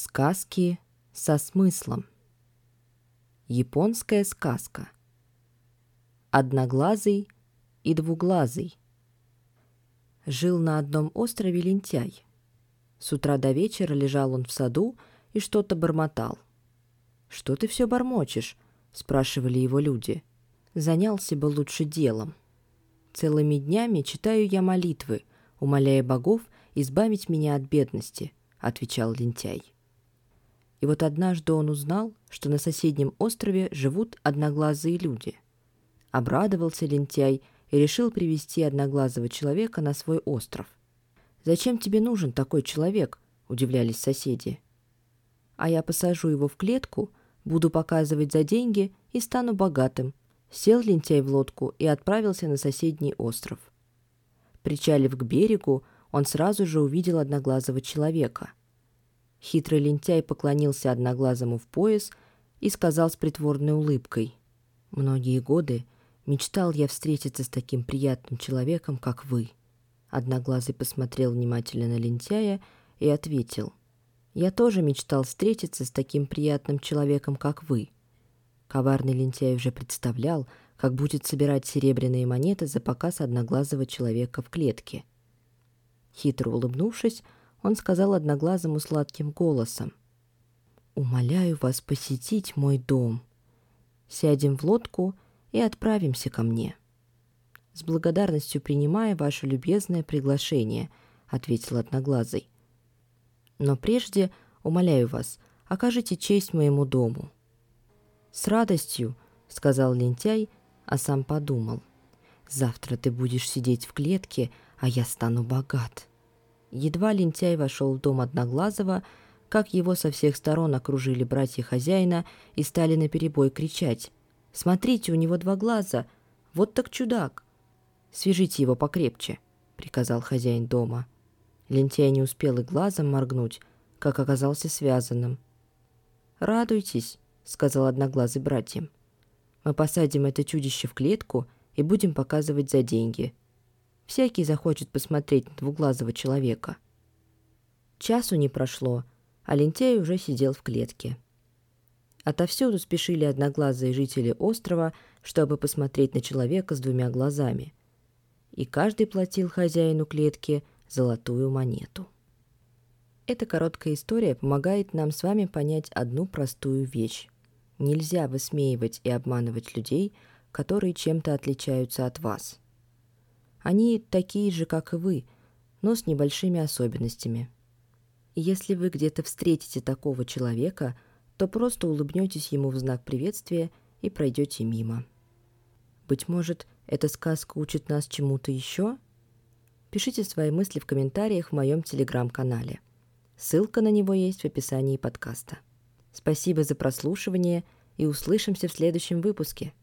Сказки со смыслом. Японская сказка. Одноглазый и двуглазый. Жил на одном острове лентяй. С утра до вечера лежал он в саду и что-то бормотал. «Что ты все бормочешь?» — спрашивали его люди. «Занялся бы лучше делом. Целыми днями читаю я молитвы, умоляя богов избавить меня от бедности», — отвечал лентяй. И вот однажды он узнал, что на соседнем острове живут одноглазые люди. Обрадовался лентяй и решил привести одноглазого человека на свой остров. «Зачем тебе нужен такой человек?» – удивлялись соседи. «А я посажу его в клетку, буду показывать за деньги и стану богатым», Сел лентяй в лодку и отправился на соседний остров. Причалив к берегу, он сразу же увидел одноглазого человека. Хитрый лентяй поклонился одноглазому в пояс и сказал с притворной улыбкой. «Многие годы мечтал я встретиться с таким приятным человеком, как вы». Одноглазый посмотрел внимательно на лентяя и ответил. «Я тоже мечтал встретиться с таким приятным человеком, как вы». Коварный лентяй уже представлял, как будет собирать серебряные монеты за показ одноглазого человека в клетке. Хитро улыбнувшись, он сказал одноглазому сладким голосом. «Умоляю вас посетить мой дом. Сядем в лодку и отправимся ко мне». «С благодарностью принимая ваше любезное приглашение», — ответил одноглазый. «Но прежде, умоляю вас, окажите честь моему дому». «С радостью», — сказал лентяй, а сам подумал. «Завтра ты будешь сидеть в клетке, а я стану богат». Едва лентяй вошел в дом Одноглазого, как его со всех сторон окружили братья хозяина и стали наперебой кричать. «Смотрите, у него два глаза! Вот так чудак!» «Свяжите его покрепче», — приказал хозяин дома. Лентяй не успел и глазом моргнуть, как оказался связанным. «Радуйтесь», — сказал Одноглазый братьям. «Мы посадим это чудище в клетку и будем показывать за деньги. Всякий захочет посмотреть на двуглазого человека. Часу не прошло, а лентяй уже сидел в клетке. Отовсюду спешили одноглазые жители острова, чтобы посмотреть на человека с двумя глазами. И каждый платил хозяину клетки золотую монету. Эта короткая история помогает нам с вами понять одну простую вещь. Нельзя высмеивать и обманывать людей, которые чем-то отличаются от вас – они такие же, как и вы, но с небольшими особенностями. Если вы где-то встретите такого человека, то просто улыбнетесь ему в знак приветствия и пройдете мимо. Быть может, эта сказка учит нас чему-то еще? Пишите свои мысли в комментариях в моем телеграм-канале. Ссылка на него есть в описании подкаста. Спасибо за прослушивание и услышимся в следующем выпуске.